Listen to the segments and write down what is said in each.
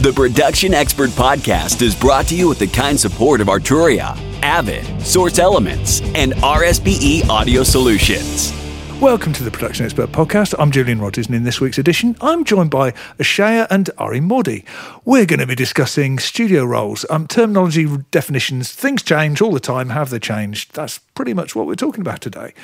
The Production Expert Podcast is brought to you with the kind support of Arturia, Avid, Source Elements, and RSPE Audio Solutions. Welcome to the Production Expert Podcast. I'm Julian Rogers, and in this week's edition, I'm joined by Ashea and Ary Maudit. We're going to be discussing studio roles, um, terminology definitions. Things change all the time. Have they changed? That's pretty much what we're talking about today.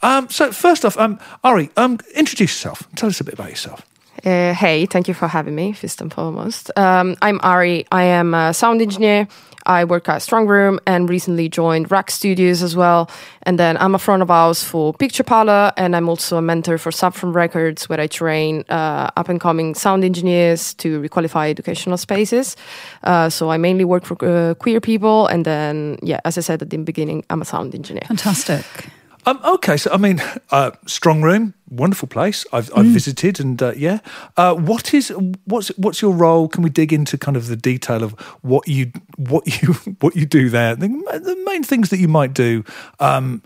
Um, so, first off, um, Ari, um, introduce yourself. Tell us a bit about yourself. Uh, hey, thank you for having me, first and foremost. Um, I'm Ary. I am a sound engineer. I work at Strongroom and recently joined RAK Studios as well. And then I'm a front of house for Picture Parlour, and I'm also a mentor for Saffron Records, where I train uh, up and coming sound engineers to requalify educational spaces. Uh, so I mainly work for uh, queer people, and then, yeah, as I said at the beginning, I'm a sound engineer. Fantastic. Um, okay, so I mean, uh, Strongroom, wonderful place. I've, I've visited, and uh, yeah. Uh, what is what's what's your role? Can we dig into kind of the detail of what you what you what you do there? The, the main things that you might do. Um,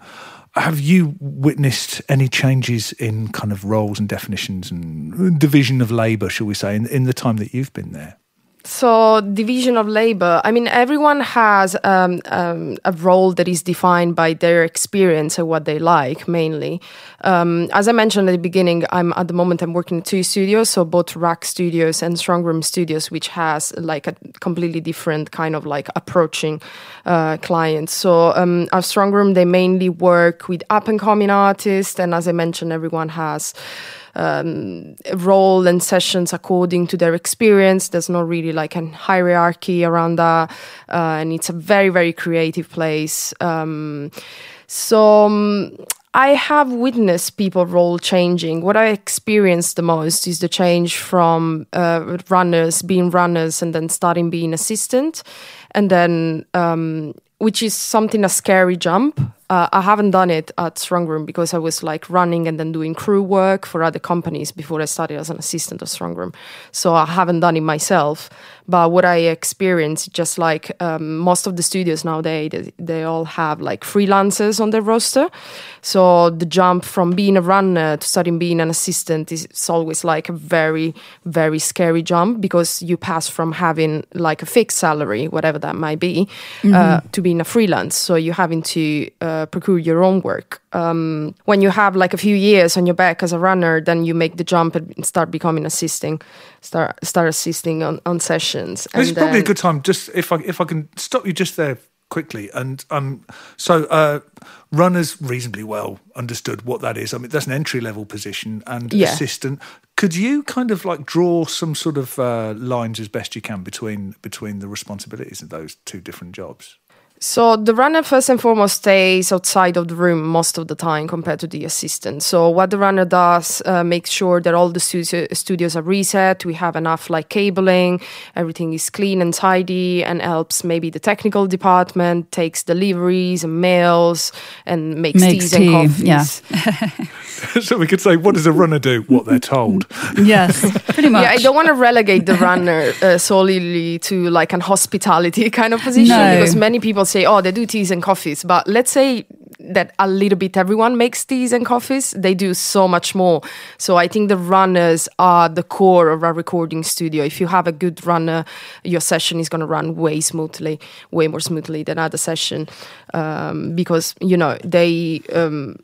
have you witnessed any changes in kind of roles and definitions and division of labour, shall we say, in, in the time that you've been there? So, division of labor. I mean, everyone has um, um, a role that is defined by their experience and what they like, mainly. Um, as I mentioned at the beginning, I'm at the moment I'm working in two studios, so both RAK Studios and Strongroom Studios, which has like a completely different kind of like approaching uh, clients. So, um, at Strongroom, they mainly work with up and coming artists, and as I mentioned, everyone has um, role and sessions according to their experience. There's not really like a hierarchy around that, uh, and it's a very very creative place. Um, so. Um, I have witnessed people role changing. What I experienced the most is the change from uh, runners being runners and then starting being assistant, and then um, which is something a scary jump. Uh, I haven't done it at Strongroom because I was like running and then doing crew work for other companies before I started as an assistant at Strongroom. So I haven't done it myself. But what I experienced, just like um, most of the studios nowadays, they, they all have like freelancers on their roster. So the jump from being a runner to starting being an assistant is always like a very, very scary jump because you pass from having like a fixed salary, whatever that might be, uh, to being a freelance. So you're having to uh, procure your own work. Um, when you have like a few years on your back as a runner, then you make the jump and start becoming assisting, start start assisting on, on sessions. It's And probably a good time. Just if I if I can stop you just there quickly, and um, so uh, runners reasonably well understood what that is. I mean, that's an entry level position and Yeah. assistant. Could you kind of like draw some sort of uh, lines as best you can between between the responsibilities of those two different jobs? So the runner first and foremost stays outside of the room most of the time compared to the assistant. So what the runner does uh, makes sure that all the studio, studios are reset. We have enough like cabling, everything is clean and tidy, and helps maybe the technical department takes deliveries and mails and makes, Makes teas and tea, coffees. yeah. so we could say, what does a runner do? What they're told. Yes, pretty much. Yeah, I don't want to relegate the runner uh, solely to like an hospitality kind of position No. because many people say, oh, they do teas and coffees. But let's say that a little bit everyone makes teas and coffees. They do so much more. So I think the runners are the core of a recording studio. If you have a good runner, your session is going to run way smoothly, way more smoothly than other session um, because, you know, they. Um,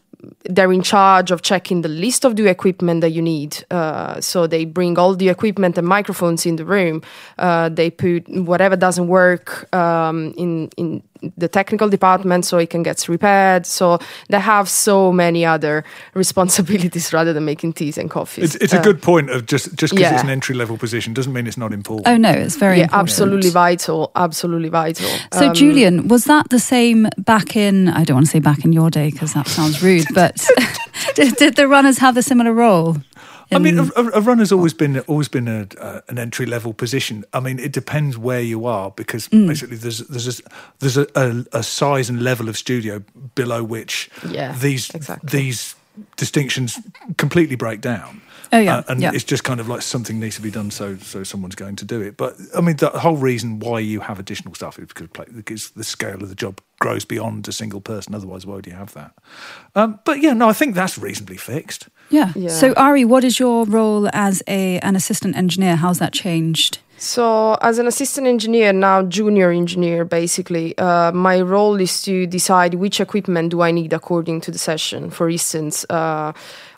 they're in charge of checking the list of the equipment that you need. Uh, so they bring all the equipment and microphones in the room. Uh, they put whatever doesn't work um, in in the technical department so it can get repaired. So they have so many other responsibilities rather than making teas and coffees. It's, it's a Uh, good point of just just because yeah. it's an entry level position doesn't mean it's not important. Oh no, it's very yeah, important. absolutely vital. Absolutely vital. So, Um, Julian, was that the same back in? I don't want to say back in your day because that sounds rude, but did, did the runners have a similar role? I mean, a, a- runner's always been always been a, uh, an entry level position. I mean, it depends where you are because Mm. basically there's there's a, there's a, a, a size and level of studio below which Yeah, these exactly. these distinctions completely break down. Oh, yeah, Uh, and yeah. it's just kind of like something needs to be done, so so someone's going to do it. But I mean, the whole reason why you have additional stuff is because, play, because the scale of the job grows beyond a single person. Otherwise, why would you have that? Um, but yeah, no, I think that's reasonably fixed. yeah. Yeah. So, Ary, what is your role as a an assistant engineer? How's that changed? So, as an assistant engineer, now junior engineer, basically, uh, my role is to decide which equipment do I need according to the session. For instance, uh,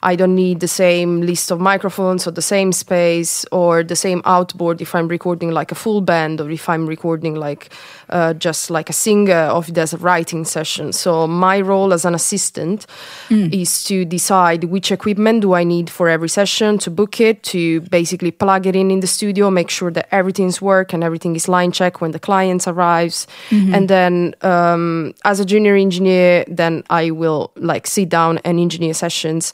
I don't need the same list of microphones or the same space or the same outboard if I'm recording like a full band or if I'm recording like uh, just like a singer or if there's a writing session. So my role as an assistant mm. is to decide which equipment do I need for every session, to book it, to basically plug it in in the studio, make sure that everything's work and everything is line check when the client arrives. Mm-hmm. And then um, as a junior engineer, then I will like sit down and engineer sessions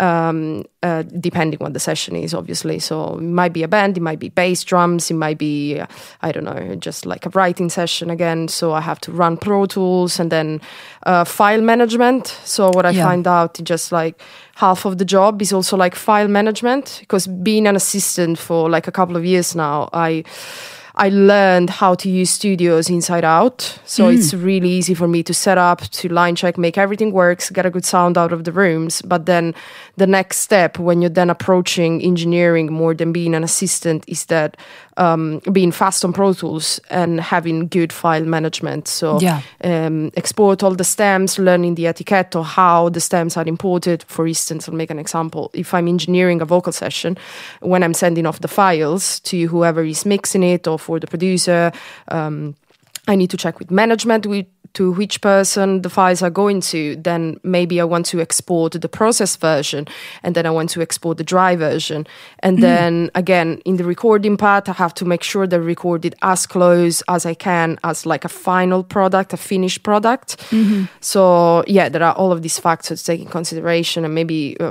um, uh, depending what the session is, obviously. So it might be a band, it might be bass drums, it might be, uh, I don't know, just like a writing session again. So I have to run Pro Tools and then uh, file management. So what I yeah. find out, is just like half of the job is also like file management because being an assistant for like a couple of years now, I I learned how to use studios inside out. So mm. it's really easy for me to set up, to line check, make everything works, get a good sound out of the rooms. But then the next step when you're then approaching engineering more than being an assistant is that um, being fast on Pro Tools and having good file management. So yeah. um, export all the stems, learning the etiquette of how the stems are imported. For instance, I'll make an example. If I'm engineering a vocal session, when I'm sending off the files to whoever is mixing it or for the producer, um, I need to check with management, with to which person the files are going to, then maybe I want to export the process version and then I want to export the dry version. And mm. then again, in the recording part, I have to make sure they're recorded as close as I can as like a final product, a finished product. Mm-hmm. So yeah, there are all of these factors to take in consideration and maybe. Uh,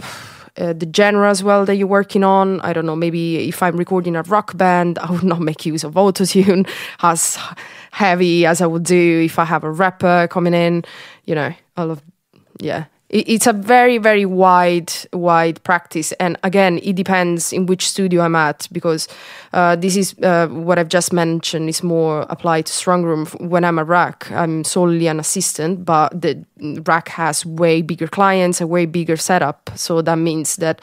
uh, the genre as well that you're working on. I don't know, maybe if I'm recording a rock band, I would not make use of autotune as heavy as I would do if I have a rapper coming in, you know, all of, yeah, it's a very very wide wide practice. And again it depends in which studio i'm at because uh, this is uh, what i've just mentioned is more applied to Strongroom. When i'm a RAK i'm solely an assistant but the RAK has way bigger clients a way bigger setup. So that means that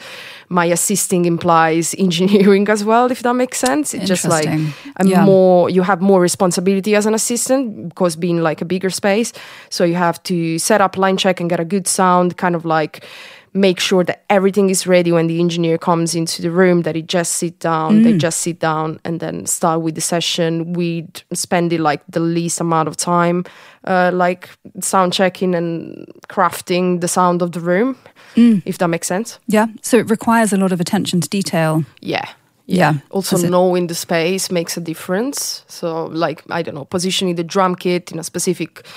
my assisting implies engineering as well if that makes sense. It's just like i'm yeah. more you have more responsibility as an assistant because being like a bigger space. So you have to set up line check and get a good sound around, kind of like make sure that everything is ready when the engineer comes into the room that he just sit down mm. they just sit down and then start with the session we spend it like the least amount of time uh, like sound checking and crafting the sound of the room mm. if that makes sense yeah so it requires a lot of attention to detail yeah yeah. yeah. Also, knowing the space makes a difference. So, like, I don't know, positioning the drum kit in a specific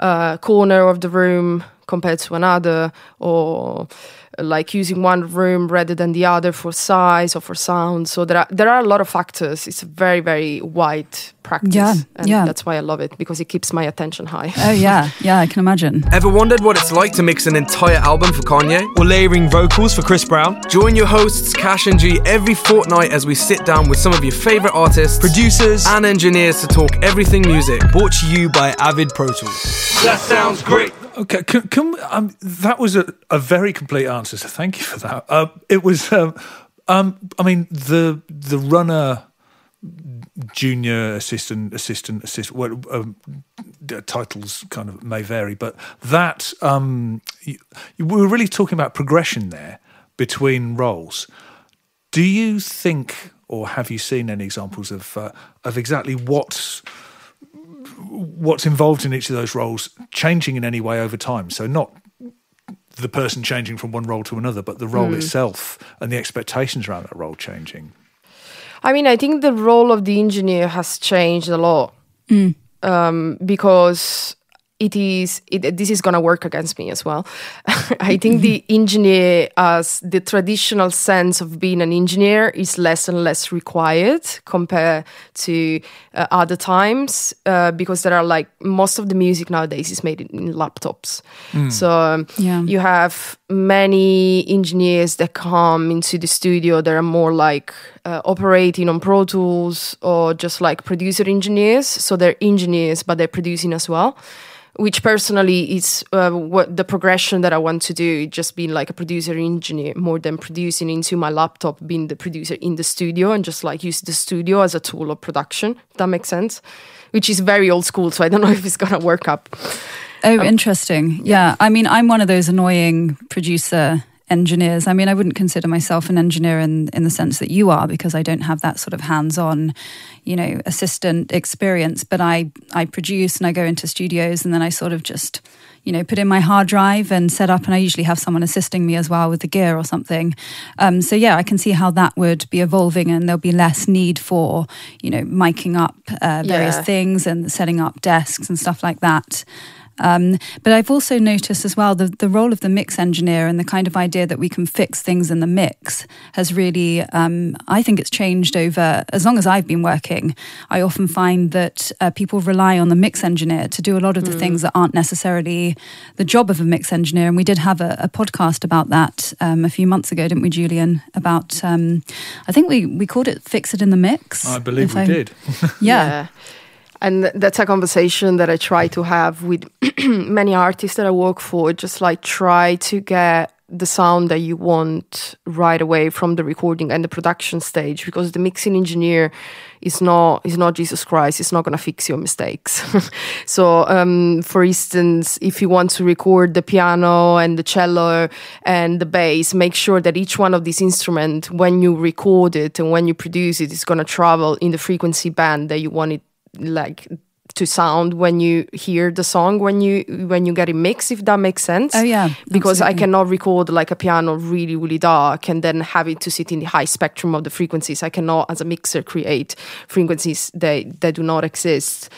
uh, corner of the room compared to another, or uh, like using one room rather than the other for size or for sound. So there are there are a lot of factors. It's a very very wide practice. Yeah, and yeah. That's why I love it because it keeps my attention high. Oh yeah, yeah. I can imagine. Ever wondered what it's like to mix an entire album for Kanye or layering vocals for Chris Brown? Join your hosts Cash and G every fortnight as we sit down with some of your favorite artists, producers, and engineers to talk everything music. Brought to you by Avid Pro Tools. That sounds great. Okay, can, can um, that was a, a, very complete answer. So thank you for that. Uh, it was, um, um, I mean, the the runner, junior assistant, assistant, assistant. What um, titles kind of may vary, but that um, you, we were really talking about progression there between roles. Do you think, or have you seen any examples of uh, of exactly what? What's involved in each of those roles changing in any way over time. So not the person changing from one role to another, but the role mm. itself and the expectations around that role changing. I mean, I think the role of the engineer has changed a lot mm. um, because it is it, this is going to work against me as well i think the engineer as the traditional sense of being an engineer is less and less required compared to uh, other times uh, because there are like most of the music nowadays is made in, in laptops mm. so um, yeah. you have many engineers that come into the studio that are more like uh, operating on pro tools or just like producer engineers so they're engineers but they're producing as well which personally is uh, what the progression that I want to do. Just being like a producer engineer more than producing into my laptop, being the producer in the studio and just like use the studio as a tool of production. If that makes sense. Which is very old school, so I don't know if it's gonna work up. Oh, interesting. Yeah. I mean, I'm one of those annoying producer engineers. I mean, I wouldn't consider myself an engineer in in the sense that you are because I don't have that sort of hands-on, you know, assistant experience, but I I produce and I go into studios and then I sort of just you know, put in my hard drive and set up, and I usually have someone assisting me as well with the gear or something. Um, so yeah, I can see how that would be evolving, and there'll be less need for you know miking up uh, various Yeah. things and setting up desks and stuff like that. Um, but I've also noticed as well the, the role of the mix engineer and the kind of idea that we can fix things in the mix has really, um, I think it's changed over as long as I've been working. I often find that uh, people rely on the mix engineer to do a lot of the things that aren't necessarily the job of a mix engineer. And we did have a, a podcast about that um, a few months ago, didn't we, Julian? About, um, I think we, we called it Fix It in the Mix. I believe if we I- did. Yeah. And that's a conversation that I try to have with many artists that I work for. Just like try to get the sound that you want right away from the recording and the production stage, because the mixing engineer is not is not Jesus Christ. It's not gonna fix your mistakes. so, um, for instance, if you want to record the piano and the cello and the bass, make sure that each one of these instruments, when you record it and when you produce it, is gonna travel in the frequency band that you want it like to sound when you hear the song when you when you get it mixed if that makes sense Oh, yeah, because i cannot record like a piano really really dark and then have it to sit in the high spectrum of the frequencies i cannot as a mixer create frequencies that that do not exist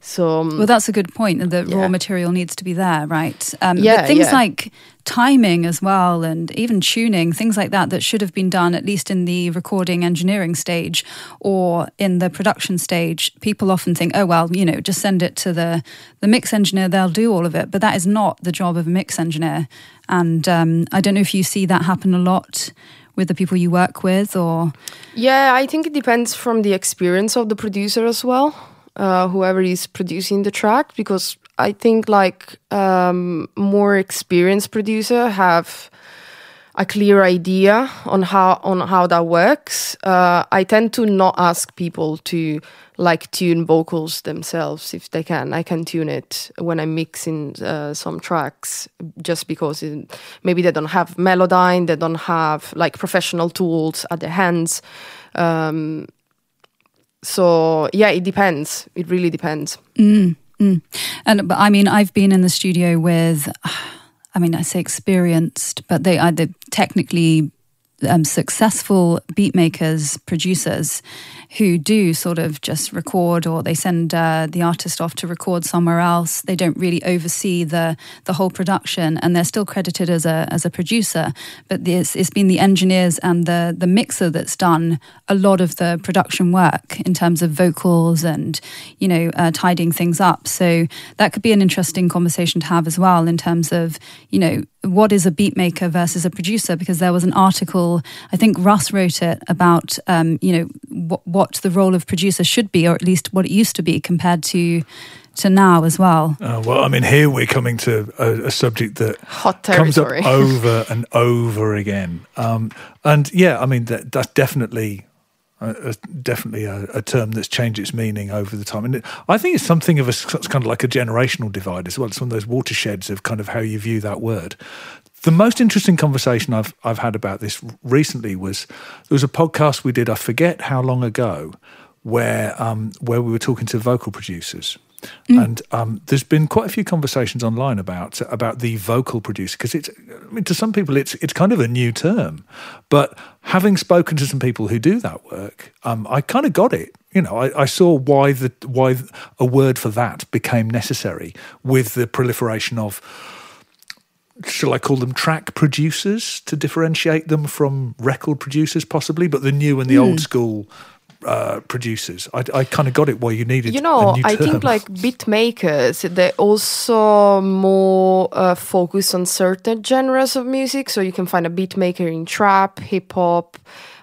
so um, Well, that's a good point. The raw material needs to be there, right? Um, Yeah, but things yeah. like timing as well, and even tuning, things like that, that should have been done at least in the recording engineering stage or in the production stage. People often think, oh well, you know, just send it to the the mix engineer; they'll do all of it. But that is not the job of a mix engineer. And um, I don't know if you see that happen a lot with the people you work with, or Yeah, I think it depends from the experience of the producer as well, uh, whoever is producing the track, because I think like um, more experienced producer have a clear idea on how on how that works. Uh, I tend to not ask people to like tune vocals themselves if they can. I can tune it when I'm mixing uh, some tracks, just because it, maybe they don't have Melodyne, they don't have like professional tools at their hands. Um, so yeah, it depends. It really depends. Mm, mm. And but I mean, I've been in the studio with, I mean, I say experienced, but they are the technically um, successful beat makers, producers who do sort of just record or they send uh, the artist off to record somewhere else. They don't really oversee the the whole production, and they're still credited as a as a producer. But this it's been the engineers and the the mixer that's done a lot of the production work in terms of vocals and you know uh, tidying things up. So that could be an interesting conversation to have as well in terms of you know what is a beat maker versus a producer because there was an article I think Russ wrote it about um, you know what, what the role of producer should be or at least what it used to be compared to to now as well. Uh, well, I mean, here we're coming to a, a subject that Hot comes up over and over again. Um, and yeah, I mean, that, that's definitely. Uh, definitely a, a term that's changed its meaning over the time, and it, I think it's something of a it's kind of like a generational divide as well. It's one of those watersheds of kind of how you view that word. The most interesting conversation I've I've had about this recently was there was a podcast we did. I forget how long ago, where um, where we were talking to vocal producers, and um, there's been quite a few conversations online about about the vocal producer because it's I mean to some people it's it's kind of a new term, but having spoken to some people who do that work, um, I kind of got it. You know, I, I saw why the why a word for that became necessary with the proliferation of shall I call them track producers to differentiate them from record producers, possibly, but the new and the old school uh, producers. I, I kind of got it why you needed. you know i term. think like beat makers they're also more uh, focus on certain genres of music so you can find a beat maker in trap hip hop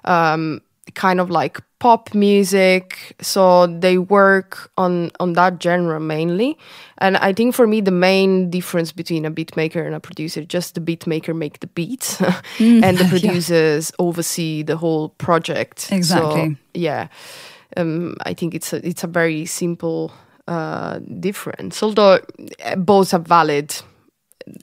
um, kind of like pop music so they work on on that genre mainly and i think for me the main difference between a beat maker and a producer just the beat maker make the beats and the yeah. producers oversee the whole project So, Exactly. yeah um, i think it's a it's a very simple uh, difference although uh, both are valid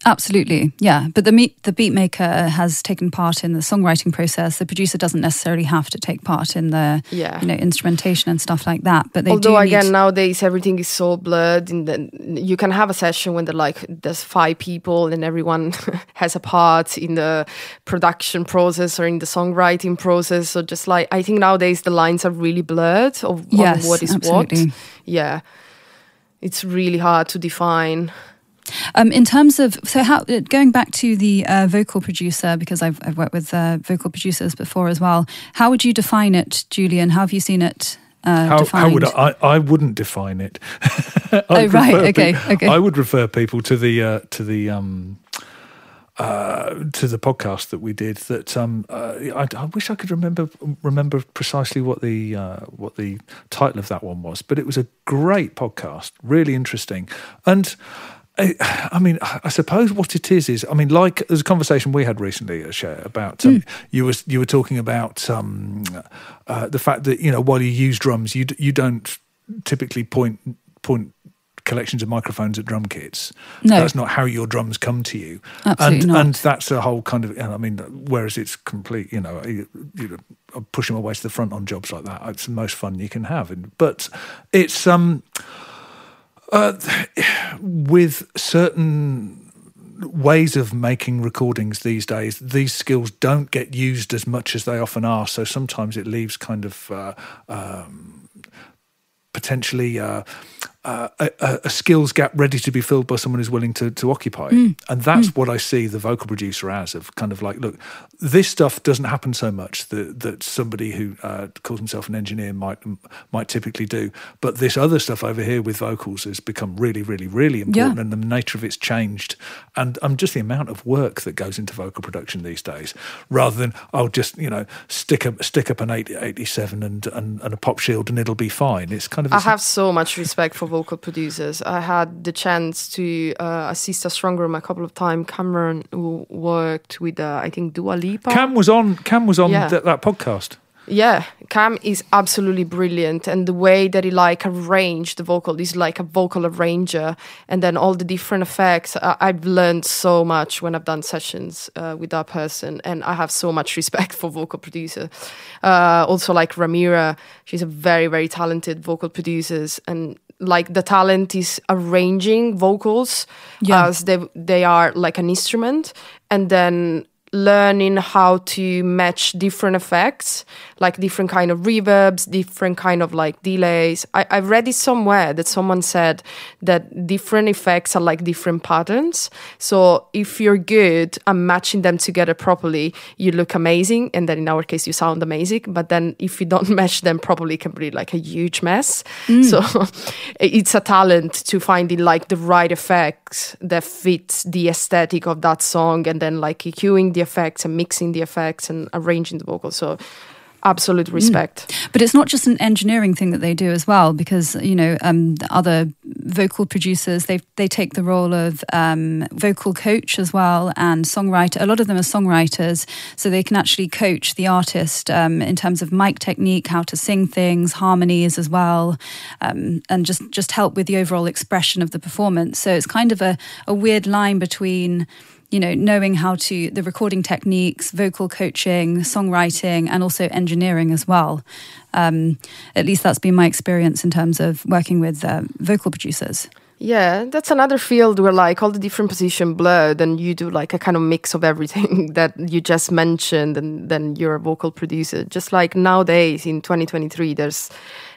Absolutely, yeah. But the meet, the beat maker has taken part in the songwriting process. The producer doesn't necessarily have to take part in the Yeah. you know instrumentation and stuff like that. But they Although again nowadays everything is so blurred, and you can have a session when they're like there's five people and everyone has a part in the production process or in the songwriting process. So just like I think nowadays the lines are really blurred of Yes, what is absolutely. what. Yeah, it's really hard to define. Um, in terms of so how uh, going back to the uh, vocal producer because I've I've worked with uh, vocal producers before as well. How would you define it, Julian? How have you seen it? Uh, How, how would I, I? I wouldn't define it. Oh, right, okay, pe- okay. I would refer people to the uh, to the um, uh, to the podcast that we did. That um, uh, I, I wish I could remember remember precisely what the uh, what the title of that one was, but it was a great podcast, really interesting, and. I I mean, I suppose what it is is, I mean, like there's a conversation we had recently, uh, about um, you was you were talking about um, uh, the fact that you know while you use drums, you d- you don't typically point point collections of microphones at drum kits. No. that's not how your drums come to you. Absolutely and, not. and that's a whole kind of. I mean, whereas it's complete, you know, you, you know, pushing my way to the front on jobs like that. It's the most fun you can have, and but it's um uh, with certain ways of making recordings these days, these skills don't get used as much as they often are. So sometimes it leaves kind of uh, um, potentially uh, uh, a, a- a skills gap ready to be filled by someone who's willing to, to occupy it. And that's what I see the vocal producer as of kind of like, look, this stuff doesn't happen so much that, that somebody who uh, calls himself an engineer might might typically do. But this other stuff over here with vocals has become really, really, really important, Yeah. and the nature of it's changed. And um, just the amount of work that goes into vocal production these days, rather than I'll just you know stick up stick up an 80, 87 and, and and a pop shield and it'll be fine. It's kind of I have so much respect for vocal producers. I had the chance to uh, assist a Strongroom a couple of times. Cameron, who worked with, uh, I think, Dua Lipa. Cam was on. Cam was on Yeah. that, that podcast. Yeah, Cam is absolutely brilliant, and the way that he like arranged the vocal is like a vocal arranger, and then all the different effects. I- I've learned so much when I've done sessions uh, with that person, and I have so much respect for vocal producer. Uh, also, like Ramira, she's a very very talented vocal producers, and like the talent is arranging vocals Yeah. as they they are like an instrument, and then learning how to match different effects like different kind of reverbs different kind of like delays. I, I read it somewhere that someone said that different effects are like different patterns. So if you're good at matching them together properly you look amazing and then in our case you sound amazing but then if you don't match them properly it can be like a huge mess. Mm. So it's a talent to finding like the right effects that fit the aesthetic of that song and then like EQing the effects and mixing the effects and arranging the vocals. So absolute respect But it's not just an engineering thing that they do as well, because you know um, the other vocal producers they they take the role of um, vocal coach as well and songwriter. A lot of them are songwriters, so they can actually coach the artist um, in terms of mic technique, how to sing things, harmonies as well, um, and just just help with the overall expression of the performance. So it's kind of a, a weird line between you know, knowing how to the recording techniques, vocal coaching, songwriting, and also engineering as well. Um, at least that's been my experience in terms of working with uh, vocal producers. Yeah, that's another field where like all the different position blurred and you do like a kind of mix of everything that you just mentioned and then you're a vocal producer. Just like nowadays in 2023 there's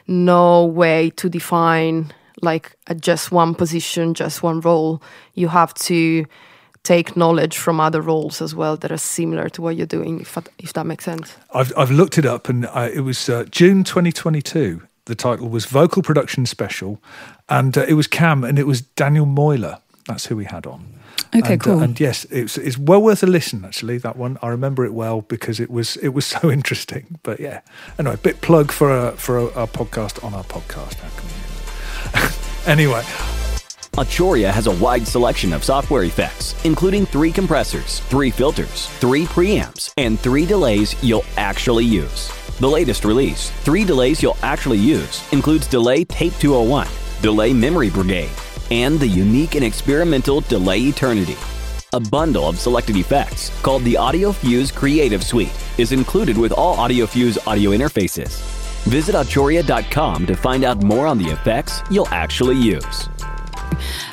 no way to define like a just one position, just one role. You have to take knowledge from other roles as well that are similar to what you're doing if that, if that makes sense. I've I've looked it up, and uh, it was uh, June 2022. The title was Vocal Production Special, and uh, it was Cam, and it was Daniel Moyler. That's who we had on. Okay, and, uh, cool. and yes, it's it's well worth a listen. Actually, that one I remember it well because it was it was so interesting. But yeah, anyway, a bit plug for a for a, a podcast on our podcast. How can we- anyway, Arturia has a wide selection of software effects, including three compressors, three filters, three preamps, and three delays you'll actually use. The latest release, Three Delays You'll Actually Use, includes Delay Tape 201, Delay Memory Brigade, and the unique and experimental Delay Eternity. A bundle of selected effects, called the AudioFuse Creative Suite, is included with all AudioFuse audio interfaces. Visit Arturia.com to find out more on the effects you'll actually use.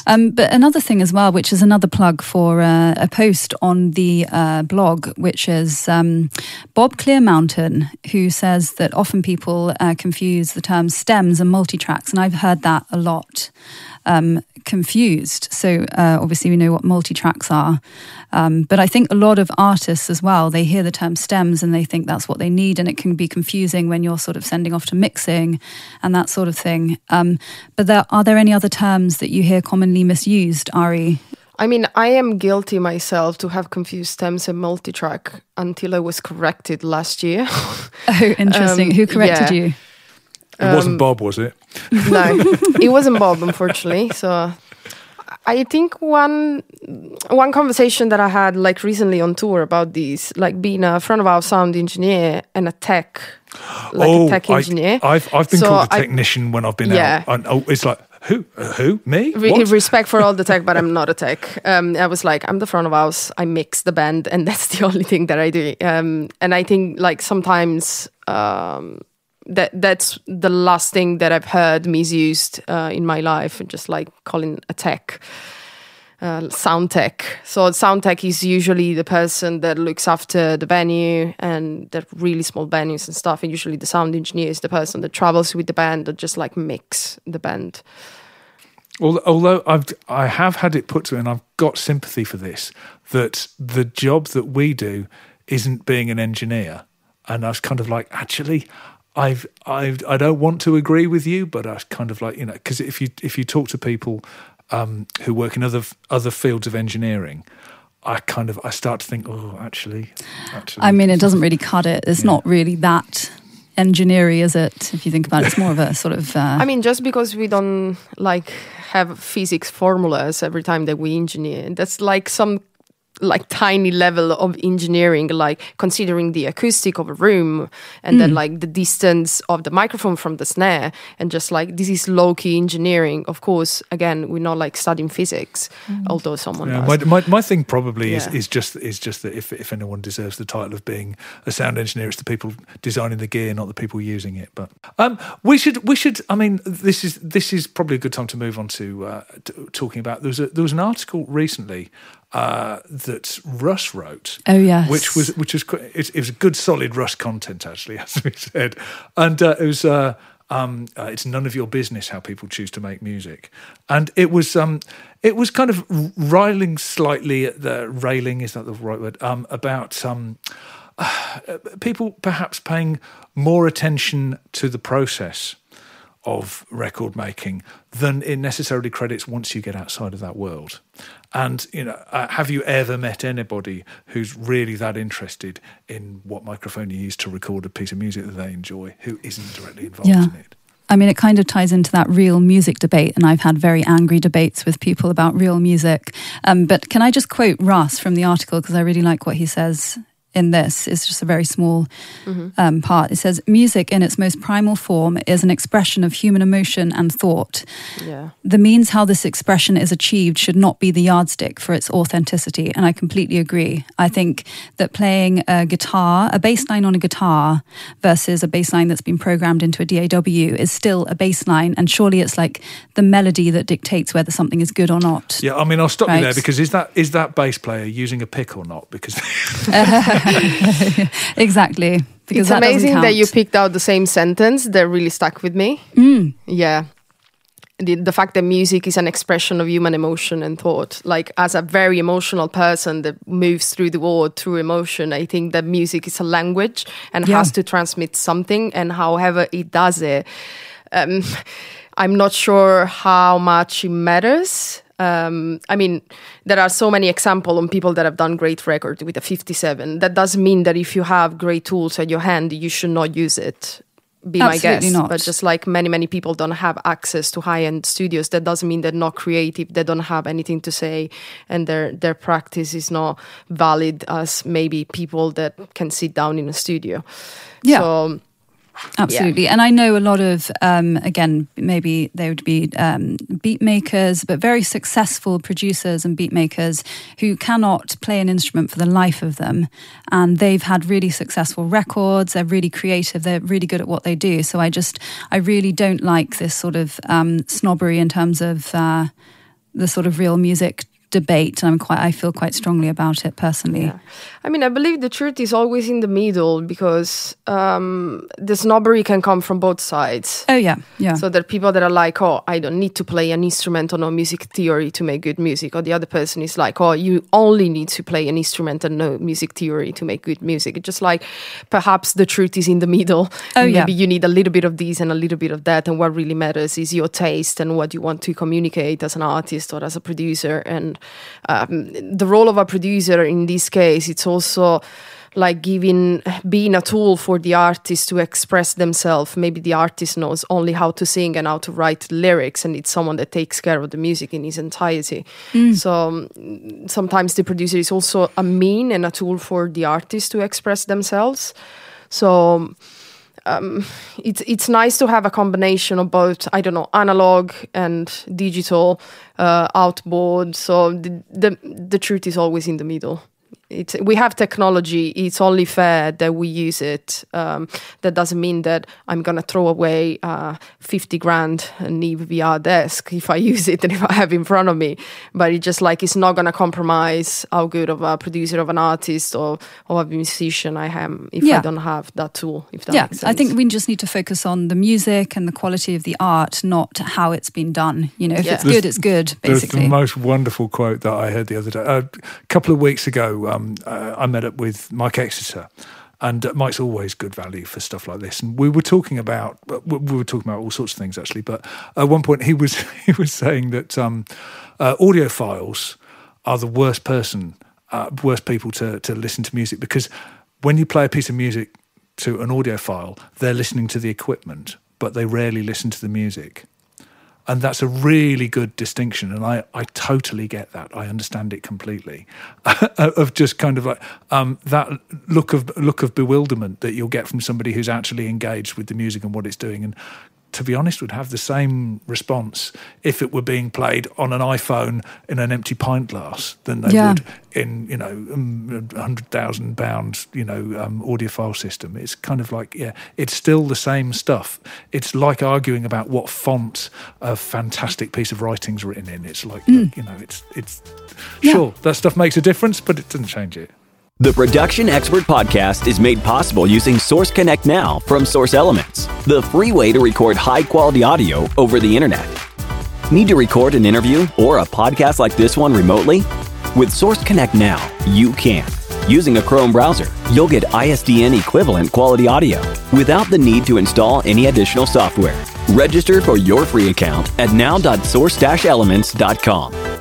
Um, but another thing as well, which is another plug for uh, a post on the uh, blog, which is um, Bob Clearmountain, who says that often people uh, confuse the terms stems and multitracks, and I've heard that a lot. Um, confused. So uh, obviously we know what multi-tracks are, um, but I think a lot of artists as well they hear the term stems and they think that's what they need, and it can be confusing when you're sort of sending off to mixing and that sort of thing. Um, but there, are there any other terms that you hear commonly misused, Ary? I mean, I am guilty myself to have confused stems and multitrack until I was corrected last year. Oh, interesting. Um, Who corrected yeah. you? it Um, wasn't Bob, was it? no, it wasn't Bob, unfortunately. So I think one one conversation that I had like recently on tour about this, like being a front of house sound engineer and a tech, like a tech Oh, I- engineer. I've I've been So called a I- technician when I've been Yeah. out. And, oh, it's like who uh, who me? Re- respect for all the tech, but I'm not a tech. Um, I was like, I'm the front of house. I mix the band, and that's the only thing that I do. Um, and I think like sometimes um, that that's the last thing that I've heard misused uh, in my life, just like calling a tech. Uh, sound tech. So sound tech is usually the person that looks after the venue and the really small venues and stuff. And usually the sound engineer is the person that travels with the band that just like mix the band. Although I've I have had it put to me, and I've got sympathy for this, that the job that we do isn't being an engineer, and I was kind of like, actually, I've I've I don't want to agree with you, but I kind of like, you know, because if you if you talk to people um, who work in other other fields of engineering, I kind of I start to think, oh, actually, actually, I mean, it doesn't really cut it. It's not really that engineering, is it? If you think about it, it's more of a sort of. Uh, I mean, just because we don't like have physics formulas every time that we engineer, that's like some like tiny level of engineering, like considering the acoustic of a room and then like the distance of the microphone from the snare, and just like this is low key engineering. Of course, again, we're not like studying physics, although someone Yeah, does. my, my, my thing probably is, is just is just that if, if anyone deserves the title of being a sound engineer, it's the people designing the gear, not the people using it. But um, we should we should. I mean, this is this is probably a good time to move on to, uh, to talking about. There was a, there was an article recently uh, that Russ wrote. Oh, yes. which was which was it, it was good solid Russ content actually, as we said, and uh, it was. Uh, um, uh, it's none of your business how people choose to make music, and it was um, it was kind of riling slightly at the railing is that the right word um, about um, people perhaps paying more attention to the process of record making than it necessarily credits once you get outside of that world. And you know, uh, have you ever met anybody who's really that interested in what microphone you use to record a piece of music that they enjoy, who isn't directly involved Yeah. in it? I mean, it kind of ties into that real music debate, and I've had very angry debates with people about real music. Um, but can I just quote Russ from the article because I really like what he says in this. is just a very small um, part. It says, "Music, in its most primal form, is an expression of human emotion and thought. yeah. The means how this expression is achieved should not be the yardstick for its authenticity. And I completely agree. I think that playing a guitar, a bass line on a guitar versus a bass line that's been programmed into a DAW is still a bass line. And surely it's like the melody that dictates whether something is good or not. Yeah, I mean, I'll stop you there because is that is that bass player using a pick or not? Because exactly. Because it's that amazing that you picked out the same sentence that really stuck with me. Yeah. The, the fact that music is an expression of human emotion and thought, like as a very emotional person that moves through the world through emotion, I think that music is a language and Yeah. has to transmit something. And however it does it, um, I'm not sure how much it matters. Um, I mean, there are so many examples on people that have done great record with a 57. That doesn't mean that if you have great tools at your hand, you should not use it. Be my Absolutely guess. not. But just like many, many people don't have access to high end studios, that doesn't mean they're not creative. They don't have anything to say, and their their practice is not valid as maybe people that can sit down in a studio. Yeah. So Absolutely. And I know a lot of, um, again, maybe they would be um, beat makers, but very successful producers and beat makers who cannot play an instrument for the life of them. And they've had really successful records. They're really creative. They're really good at what they do. So I just, I really don't like this sort of um, snobbery in terms of uh, the sort of real music debate. And I'm quite, I feel quite strongly about it personally. Yeah. I mean, I believe the truth is always in the middle because um, the snobbery can come from both sides. Oh, yeah. Yeah. So there are people that are like, oh, I don't need to play an instrument or know music theory to make good music. Or the other person is like, oh, you only need to play an instrument and know music theory to make good music. It's just like perhaps the truth is in the middle. Oh, yeah. Maybe you need a little bit of this and a little bit of that. And what really matters is your taste and what you want to communicate as an artist or as a producer. And um, the role of a producer in this case, it's also like giving being a tool for the artist to express themselves. Maybe the artist knows only how to sing and how to write lyrics and it's someone that takes care of the music in its entirety. So um, sometimes the producer is also a mean and a tool for the artist to express themselves. So um, it's it's nice to have a combination of both. I don't know, analog and digital uh, outboard. So the, the the truth is always in the middle. It's, we have technology. It's only fair that we use it. Um, that doesn't mean that I'm gonna throw away uh, fifty grand Neve VR desk if I use it and if I have it in front of me. But it's just like it's not gonna compromise how good of a producer of an artist or or a musician I am if I don't have that tool. If that yeah, makes sense. I think we just need to focus on the music and the quality of the art, not how it's been done. You know, if Yeah. it's good, it's good, There's basically. the most wonderful quote that I heard the other day. Uh, a couple of weeks ago, um, uh, I met up with Mike Exeter, and uh, Mike's always good value for stuff like this. And we were talking about we were talking about all sorts of things actually. But at one point, he was he was saying that um, uh, audiophiles are the worst person, uh, worst people to to listen to music because when you play a piece of music to an audiophile, they're listening to the equipment, but they rarely listen to the music and that's a really good distinction and i, I totally get that. I understand it completely. Of just kind of like um, that look of look of bewilderment that you'll get from somebody who's actually engaged with the music and what it's doing. And to be honest would have the same response if it were being played on an iphone in an empty pint glass than they Yeah. would in you know um, a hundred thousand pound you know um, audiophile system. It's kind of like yeah, it's still the same stuff. It's like arguing about what font a fantastic piece of writing's written in. It's like you know, it's it's Yeah. sure that stuff makes a difference, but it doesn't change it. The Production Expert Podcast is made possible using Source Connect Now from Source Elements, the free way to record high quality audio over the internet. Need to record an interview or a podcast like this one remotely? With Source Connect Now, you can. Using a Chrome browser, you'll get ISDN equivalent quality audio without the need to install any additional software. Register for your free account at now.source-elements.com.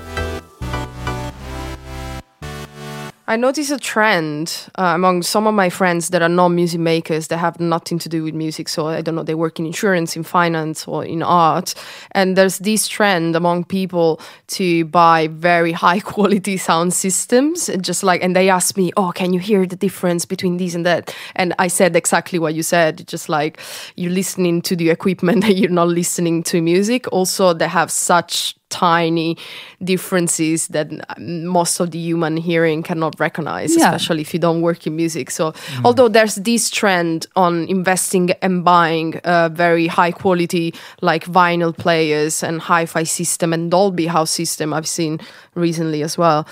I notice a trend uh, among some of my friends that are not music makers that have nothing to do with music. So I don't know, they work in insurance, in finance, or in art. And there's this trend among people to buy very high quality sound systems. and Just like, and they ask me, "Oh, can you hear the difference between these and that?" And I said exactly what you said. Just like you're listening to the equipment, and you're not listening to music. Also, they have such tiny differences that most of the human hearing cannot recognize, Yeah. especially if you don't work in music. So, although there's this trend on investing and buying uh, very high quality, like vinyl players and hi fi system and Dolby house system, I've seen recently as well.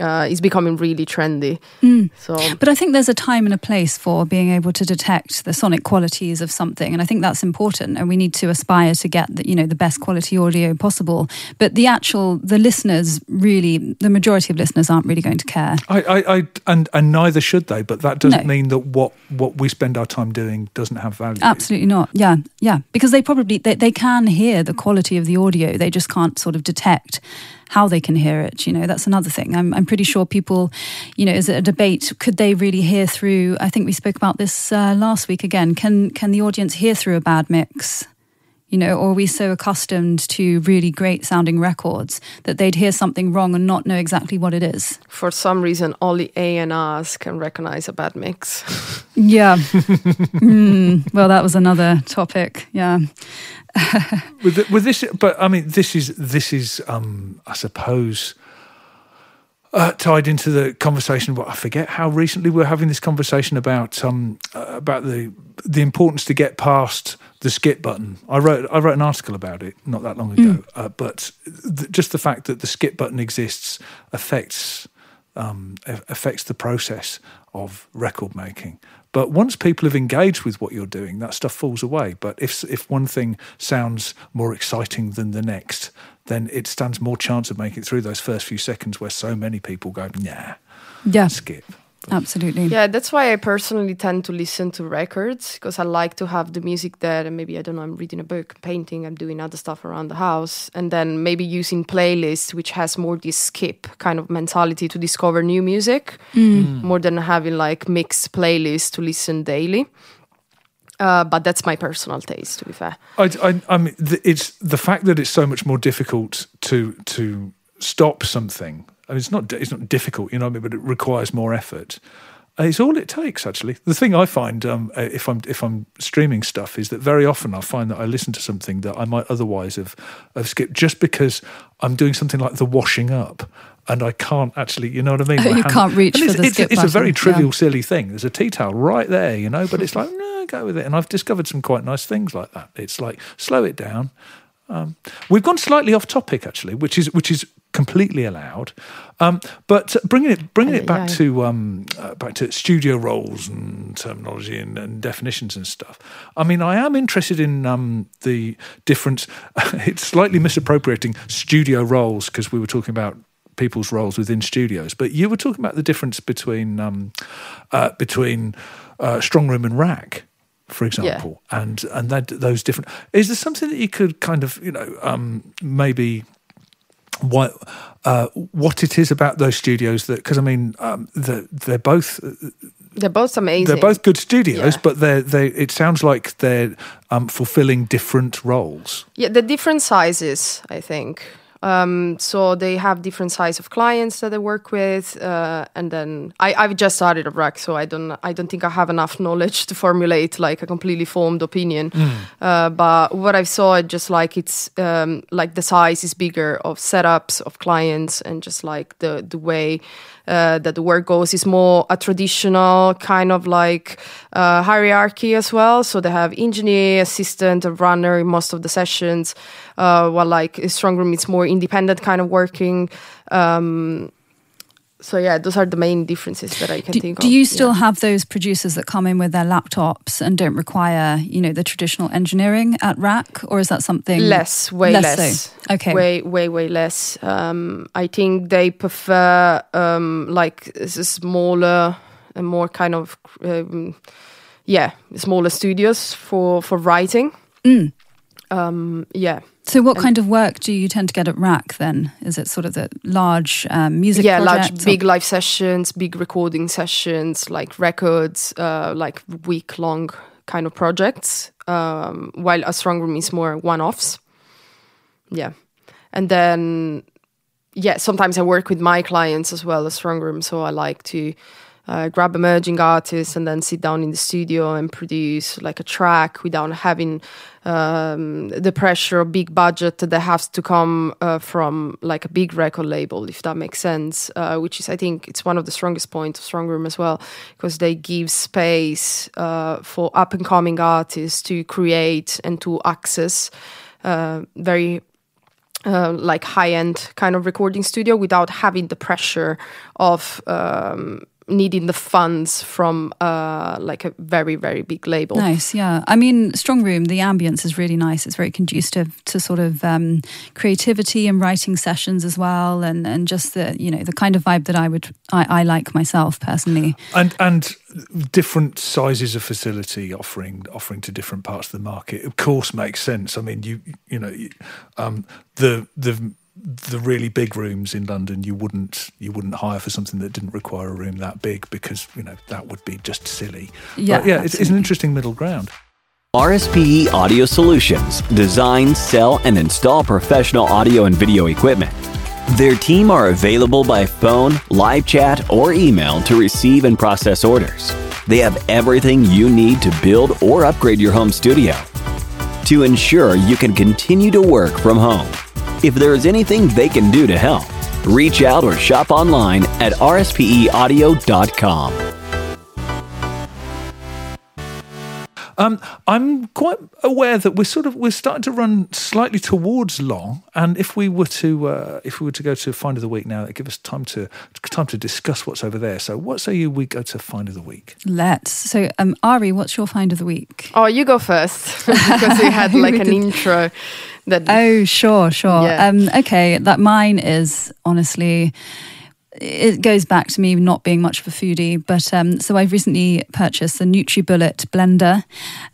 Uh, is becoming really trendy. So But I think there's a time and a place for being able to detect the sonic qualities of something, and I think that's important. And we need to aspire to get the, you know the best quality audio possible. But the actual the listeners really, the majority of listeners aren't really going to care. I, I, I and and neither should they. But that doesn't No. mean that what what we spend our time doing doesn't have value. Absolutely not. Yeah, yeah, because they probably they, they can hear the quality of the audio. They just can't sort of detect how they can hear it. You know, that's another thing. I'm, I'm pretty sure people, you know, is it a debate? Could they really hear through? I think we spoke about this uh, last week again. Can can the audience hear through a bad mix? You know, or are we so accustomed to really great sounding records that they'd hear something wrong and not know exactly what it is? For some reason, only A and R's can recognize a bad mix. Yeah. mm, well, that was another topic. Yeah. with th- with this, but I mean, this is this is, um, I suppose, uh, tied into the conversation. But I forget how recently we are having this conversation about um, uh, about the the importance to get past the skip button. I wrote I wrote an article about it not that long ago. Uh, but th- just the fact that the skip button exists affects um, affects the process of record making. But once people have engaged with what you're doing, that stuff falls away. But if if one thing sounds more exciting than the next, then it stands more chance of making it through those first few seconds where so many people go, nah, Yeah. skip. Absolutely. yeah, that's why I personally tend to listen to records because I like to have the music there. And maybe I don't know, I'm reading a book, painting, I'm doing other stuff around the house, and then maybe using playlists which has more this skip kind of mentality to discover new music, mm. Mm. more than having like mixed playlists to listen daily. Uh, but that's my personal taste, to be fair. I, I, I mean, it's the fact that it's so much more difficult to to stop something. I mean, it's not it's not difficult, you know, what I mean, but it requires more effort. Uh, It's all it takes, actually. The thing I find um, uh, if I'm if I'm streaming stuff is that very often I find that I listen to something that I might otherwise have have skipped just because I'm doing something like the washing up. And I can't actually, you know what I mean? Oh, you can't reach for it's, the it's, skip it's a very button, yeah. trivial, silly thing. There's a tea towel right there, you know, but it's like, no, go with it. And I've discovered some quite nice things like that. It's like, slow it down. Um, we've gone slightly off topic, actually, which is which is completely allowed. Um, but bringing it bringing it back aye. to um, uh, back to studio roles and terminology and, and definitions and stuff. I mean, I am interested in um, the difference. it's slightly misappropriating studio roles because we were talking about people's roles within studios, but you were talking about the difference between um, uh, between uh, Strongroom and RAK. For example, and and that those different. Is there something that you could kind of you know um, maybe what uh, what it is about those studios that because I mean um, they're, they're both They're both amazing. they're both good studios, Yeah. but they're they it sounds like they're um, fulfilling different roles. Yeah, the different sizes, I think. Um, so they have different size of clients that they work with, uh, and then I, I've just started a RAK, so I don't I don't think I have enough knowledge to formulate like a completely formed opinion. Uh, but what I saw, it just like it's um, like the size is bigger of setups of clients, and just like the the way uh, that the work goes is more a traditional kind of like uh, hierarchy as well. So they have engineer, assistant, a runner in most of the sessions. Uh, while like Strongroom, it's more independent kind of working. Um, so yeah, those are the main differences that I can Do, think of. do you yeah. still have those producers that come in with their laptops and don't require, you know, the traditional engineering at RAK, or is that something less way Less less, so. Okay. way way way less um i think they prefer um like smaller and more kind of um, yeah smaller studios for for writing Mm. Um yeah. So, what kind of work do you tend to get at RAK then? Is it sort of the large um, music yeah large big live sessions big recording sessions like records uh like week long kind of projects um while a Strongroom is more one-offs. Yeah. And then yeah sometimes i work with my clients as well as Strongroom so i like to uh, grab emerging artists and then sit down in the studio and produce like a track without having um, the pressure of big budget that has to come uh, from like a big record label if that makes sense uh, which is i think it's one of the strongest points of Strongroom as well because they give space uh, for up and coming artists to create and to access uh, very uh, like high end kind of recording studio without having the pressure of um, needing the funds from uh, like a very very big label. Nice, yeah. I mean, Strongroom, the ambience is really nice. It's very conducive to sort of um, creativity and writing sessions as well, and, and just the you know the kind of vibe that I would I, I like myself personally. and and different sizes of facility offering offering to different parts of the market of course makes sense i mean you you know um the the the really big rooms in London, you wouldn't you wouldn't hire for something that didn't require a room that big because you know that would be just silly. Yeah, But yeah, it's, it's an interesting middle ground. RSPE Audio Solutions design, sell, and install professional audio and video equipment. Their team are available by phone, live chat, or email to receive and process orders. They have everything you need to build or upgrade your home studio to ensure you can continue to work from home. If there is anything they can do to help, reach out or shop online at rspeaudio.com. Um, I'm quite aware that we're sort of we're starting to run slightly towards long, and if we were to uh, if we were to go to find of the week now, that give us time to time to discuss what's over there. So, what say you we go to find of the week? Let's. So, um, Ary, what's your find of the week? Oh, you go first because we had like We an did. intro that Oh, sure, sure. Yeah. Um, okay, that mine is honestly. It goes back to me not being much of a foodie, but um, so I've recently purchased the NutriBullet blender,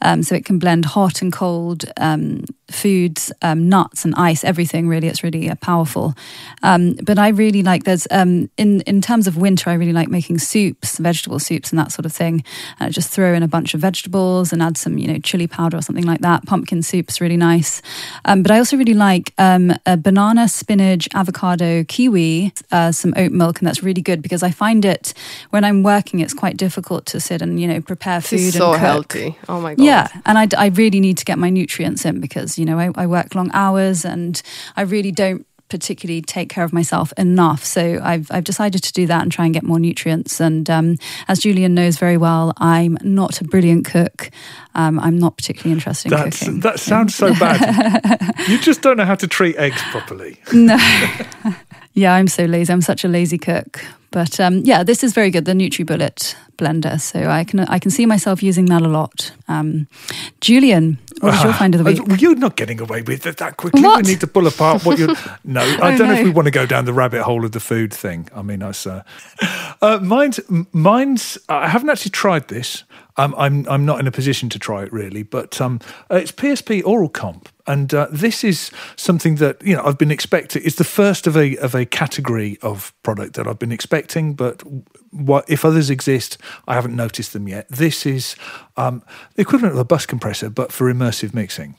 um, so it can blend hot and cold um, foods, um, nuts and ice, everything. Really, it's really uh, powerful. Um, but I really like there's um, in in terms of winter, I really like making soups, vegetable soups, and that sort of thing. And I just throw in a bunch of vegetables and add some, you know, chili powder or something like that. Pumpkin soup's really nice. Um, but I also really like um, a banana, spinach, avocado, kiwi, uh, some oat milk, and that's really good because I find it when I'm working, it's quite difficult to sit and you know prepare food and so cook. healthy. Oh my god. Yeah, and I, I really need to get my nutrients in because you know I, I work long hours and I really don't particularly take care of myself enough. So I've I've decided to do that and try and get more nutrients. And um, as Julian knows very well, I'm not a brilliant cook. Um, I'm not particularly interested in That's, cooking. that sounds so bad. you just don't know how to treat eggs properly. no. yeah, I'm so lazy. I'm such a lazy cook. But um, yeah, this is very good. The NutriBullet blender. So I can I can see myself using that a lot. Um, Julian, what was your find of the week? Uh, You're not getting away with it that quickly. What? We need to pull apart what you're. No, I Oh, don't know if we want to go down the rabbit hole of the food thing. I mean, I uh, uh, mine's mine's. I haven't actually tried this. Um, I'm I'm not in a position to try it really, but um, uh, it's PSP Auralcomp, and uh, this is something that you know I've been expecting. It's the first of a of a category of product that I've been expecting, but what if others exist, I haven't noticed them yet. This is um, the equivalent of a bus compressor, but for immersive mixing.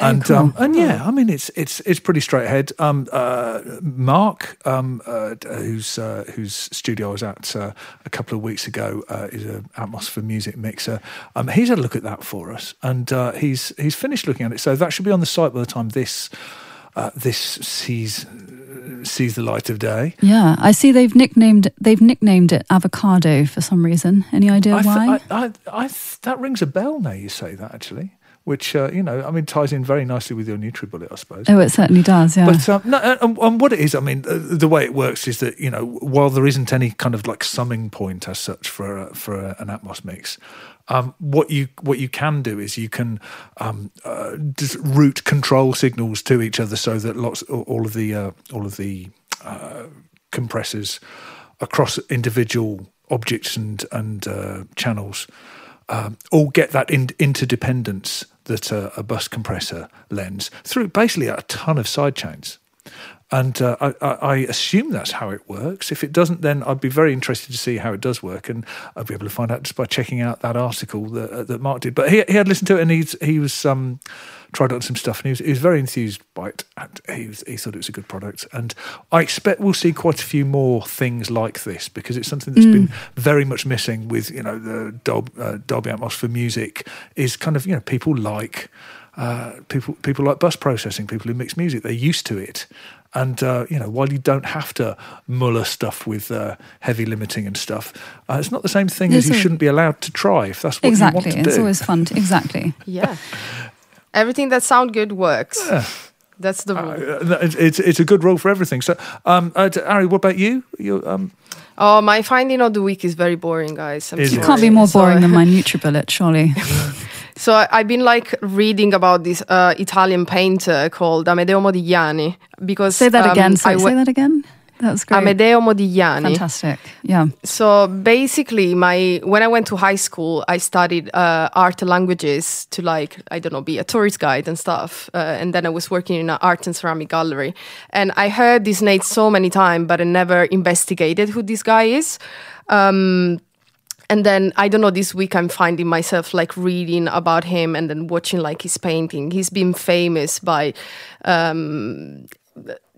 And cool. um, and yeah, I mean it's it's it's pretty straight ahead. Um, uh, Mark, um, uh, whose uh, whose studio I was at uh, a couple of weeks ago, uh, is an Atmos for music mixer. Um, he's had a look at that for us, and uh, he's he's finished looking at it. So that should be on the site by the time this uh, this sees sees the light of day. Yeah, I see they've nicknamed they've nicknamed it avocado for some reason. Any idea I, th- why? I, I, I th- that rings a bell now. You say that actually, which uh, you know, I mean, ties in very nicely with your NutriBullet, I suppose. oh, it certainly does. Yeah. But um, no, and, and what it is, I mean, uh, the way it works is that you know, while there isn't any kind of like summing point as such for a, for a, an Atmos mix, um, what you what you can do is you can um, uh, route control signals to each other so that lots all of the uh, all of the uh, compressors across individual objects and and uh, channels um, all get that in, interdependence that uh, a bus compressor lends through basically a ton of side chains. And uh, I, I assume that's how it works. If it doesn't, then I'd be very interested to see how it does work, and I'll be able to find out just by checking out that article that, uh, that Mark did. But he, he had listened to it, and he's, he was um, tried out some stuff, and he was, he was very enthused by it. And he, was, he thought it was a good product, and I expect we'll see quite a few more things like this because it's something that's been very much missing with you know the Dol- uh, Dolby Atmos for music is kind of you know people like uh, people people like bus processing, people who mix music, they're used to it. And uh, you know, while you don't have to muller stuff with uh, heavy limiting and stuff, uh, it's not the same thing as you a- shouldn't be allowed to try if that's what exactly. you want to It's do. always fun. To, exactly. Yeah. Everything that sound good works. That's the rule. Uh, it's, it's it's a good rule for everything. So, um, uh, Ary, what about you? You um, Oh, my finding of the week is very boring, guys. I'm Is it? sorry. Can't be more So- boring than my NutriBullet, surely. So I, I've been like reading about this uh, Italian painter called Amedeo Modigliani because Say that um, again. Sorry, say that again. That's great. Amedeo Modigliani. Fantastic. Yeah. So basically, my when I went to high school, I studied uh, art languages to like I don't know be a tourist guide and stuff. Uh, and then I was working in an art and ceramic gallery, and I heard this name so many times, but I never investigated who this guy is. Um, and then I don't know. This week I'm finding myself like reading about him and then watching like his painting. He's been famous by um,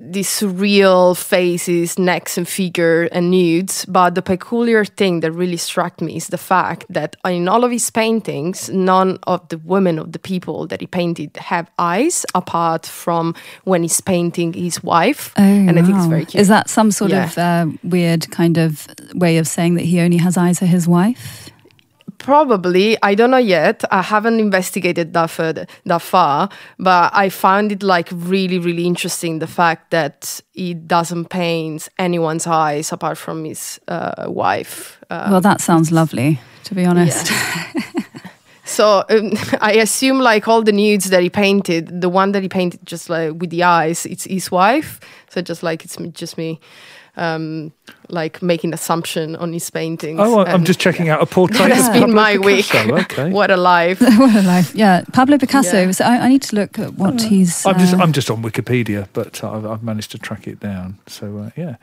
these surreal faces, necks and figure and nudes. But the peculiar thing that really struck me is the fact that in all of his paintings, none of the women of the people that he painted have eyes, apart from when he's painting his wife. Oh, and I think it's very cute. Is that some sort Yeah. of uh, weird kind of way of saying that he only has eyes for his wife? Probably, I don't know yet. I haven't investigated that further, that far, but I found it like really, really interesting. The fact that he doesn't paint anyone's eyes apart from his uh, wife. Uh, well, that sounds lovely, to be honest. so um, I assume like all the nudes that he painted, the one that he painted just like with the eyes, it's his wife. So just like it's just me, um, like making assumption on his paintings. Oh, I'm and just checking out a portrait. That has been Pablo my week. Okay. what a life! what a life. Yeah, Pablo Picasso. Yeah. So I, I need to look at what he's. I'm just uh, I'm just on Wikipedia, but uh, I've, I've managed to track it down. So uh, yeah,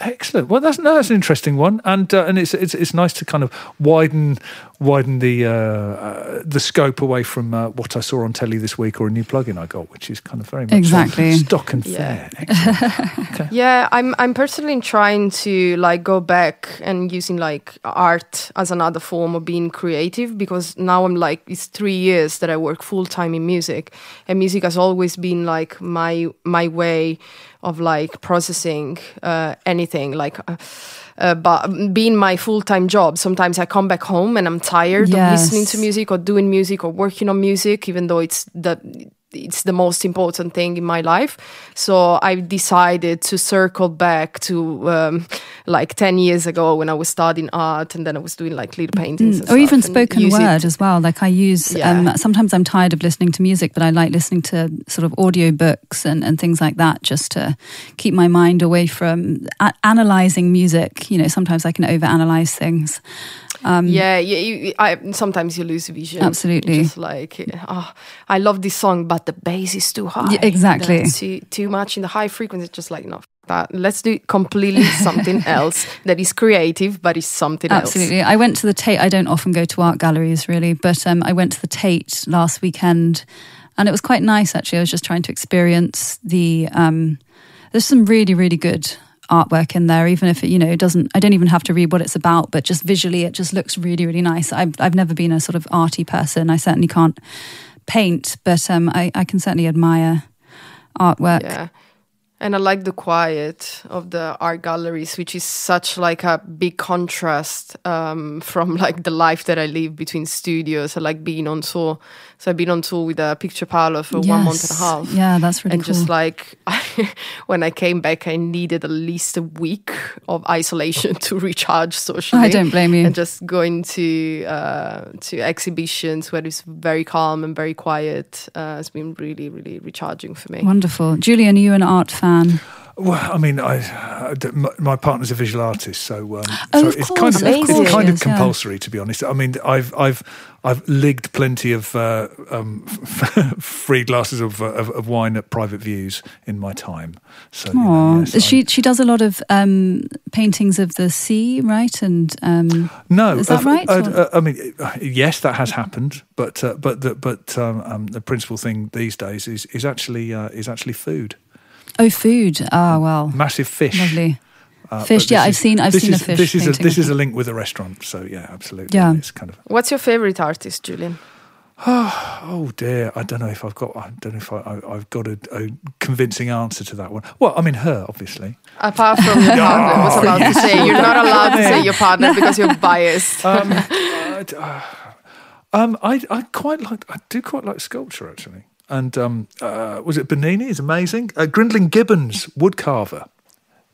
excellent. Well, that's no, that's an interesting one, and uh, and it's it's it's nice to kind of widen widen the uh, uh, the scope away from uh, what I saw on telly this week or a new plugin I got, which is kind of very much Exactly. stock and Yeah. fair. Excellent. Yeah, I'm I'm personally trying to like go back and using like art as another form of being creative because now I'm like it's three years that I work full time in music, and music has always been like my my way of like processing uh, anything like. Uh, but being my full-time job sometimes i come back home and i'm tired of listening to music or doing music or working on music even though it's the it's the most important thing in my life. So I decided to circle back to um, like 10 years ago when I was studying art and then I was doing like little paintings. and or even spoken use it- word as well. Like I use, Yeah. um, sometimes I'm tired of listening to music, but I like listening to sort of audio books and, and things like that just to keep my mind away from a- analyzing music. You know, sometimes I can overanalyze things. Um, yeah, yeah. You- I, sometimes you lose vision. Absolutely. Just like, oh, I love this song, but the bass is too high. Yeah, exactly. Too, too much in the high frequency. Just like, no, that. Let's do completely something else that is creative, but is something else. Absolutely. I went to the Tate. I don't often go to art galleries really, but um, I went to the Tate last weekend and it was quite nice actually. I was just trying to experience the. Um, there's some really, really good artwork in there, even if it, you know, it doesn't, I don't even have to read what it's about, but just visually it just looks really, really nice. I've, I've never been a sort of arty person. I certainly can't paint, but um, I, I can certainly admire artwork. Yeah. And I like the quiet of the art galleries, which is such like a big contrast um, from like the life that I live between studios. I like being on tour. So I've been on tour with a Picture Parlour for one month and a half. Yeah, that's really and cool. just like when I came back, I needed at least a week of isolation to recharge socially. I don't blame you. And just going to uh, to exhibitions where it's very calm and very quiet uh, has been really, really recharging for me. Wonderful. Julian, are you an art fan? Well, I mean, I, I my, partner's a visual artist, so um, Oh, so it's kind of, it's kind of is, yeah. compulsory, to be honest. I mean, I've I've I've ligged plenty of uh, um, free glasses of, uh, of of wine at private views in my time. So you know, yes, she she does a lot of um, paintings of the sea, right? And um, No, Is that of- right, uh, or- uh, I mean, yes, that has happened, but uh, but the, but um, um, the principal thing these days is is actually uh, is actually food. Oh, food. Oh well, Massive fish. lovely. Uh, Fish, this yeah, I've is- seen- I've this seen a is, fish This is a, painting this is a link with a restaurant. So yeah, absolutely. Yeah. it's kind of What's your favorite artist, Julian? oh dear. I don't know if I've got I don't know if I, I, I've got a, a convincing answer to that one. Well, I mean her, obviously. Apart from your partner, I was about to say you're not allowed to say your partner because you're biased. Um, uh, um, I I quite like I do quite like sculpture actually. And um, uh, was it Bernini? Is amazing. Uh, Grinling Gibbons, woodcarver.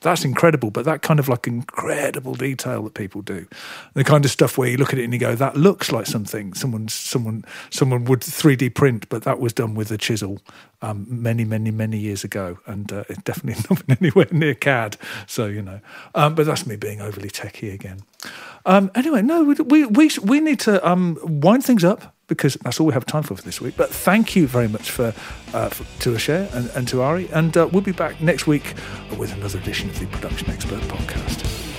That's incredible, but that kind of like incredible detail that people do, the kind of stuff where you look at it and you go, "That looks like something someone, someone, someone would 3D print," but that was done with a chisel um, many, many, many years ago, and uh, it's definitely not anywhere near CAD. So you know, um, but that's me being overly techie again. Um, anyway, no, we, we we we need to um, wind things up because that's all we have time for for this week. But thank you very much for, uh, for to Ashea and, and to Ary, and uh, we'll be back next week with another edition of the Production Expert Podcast.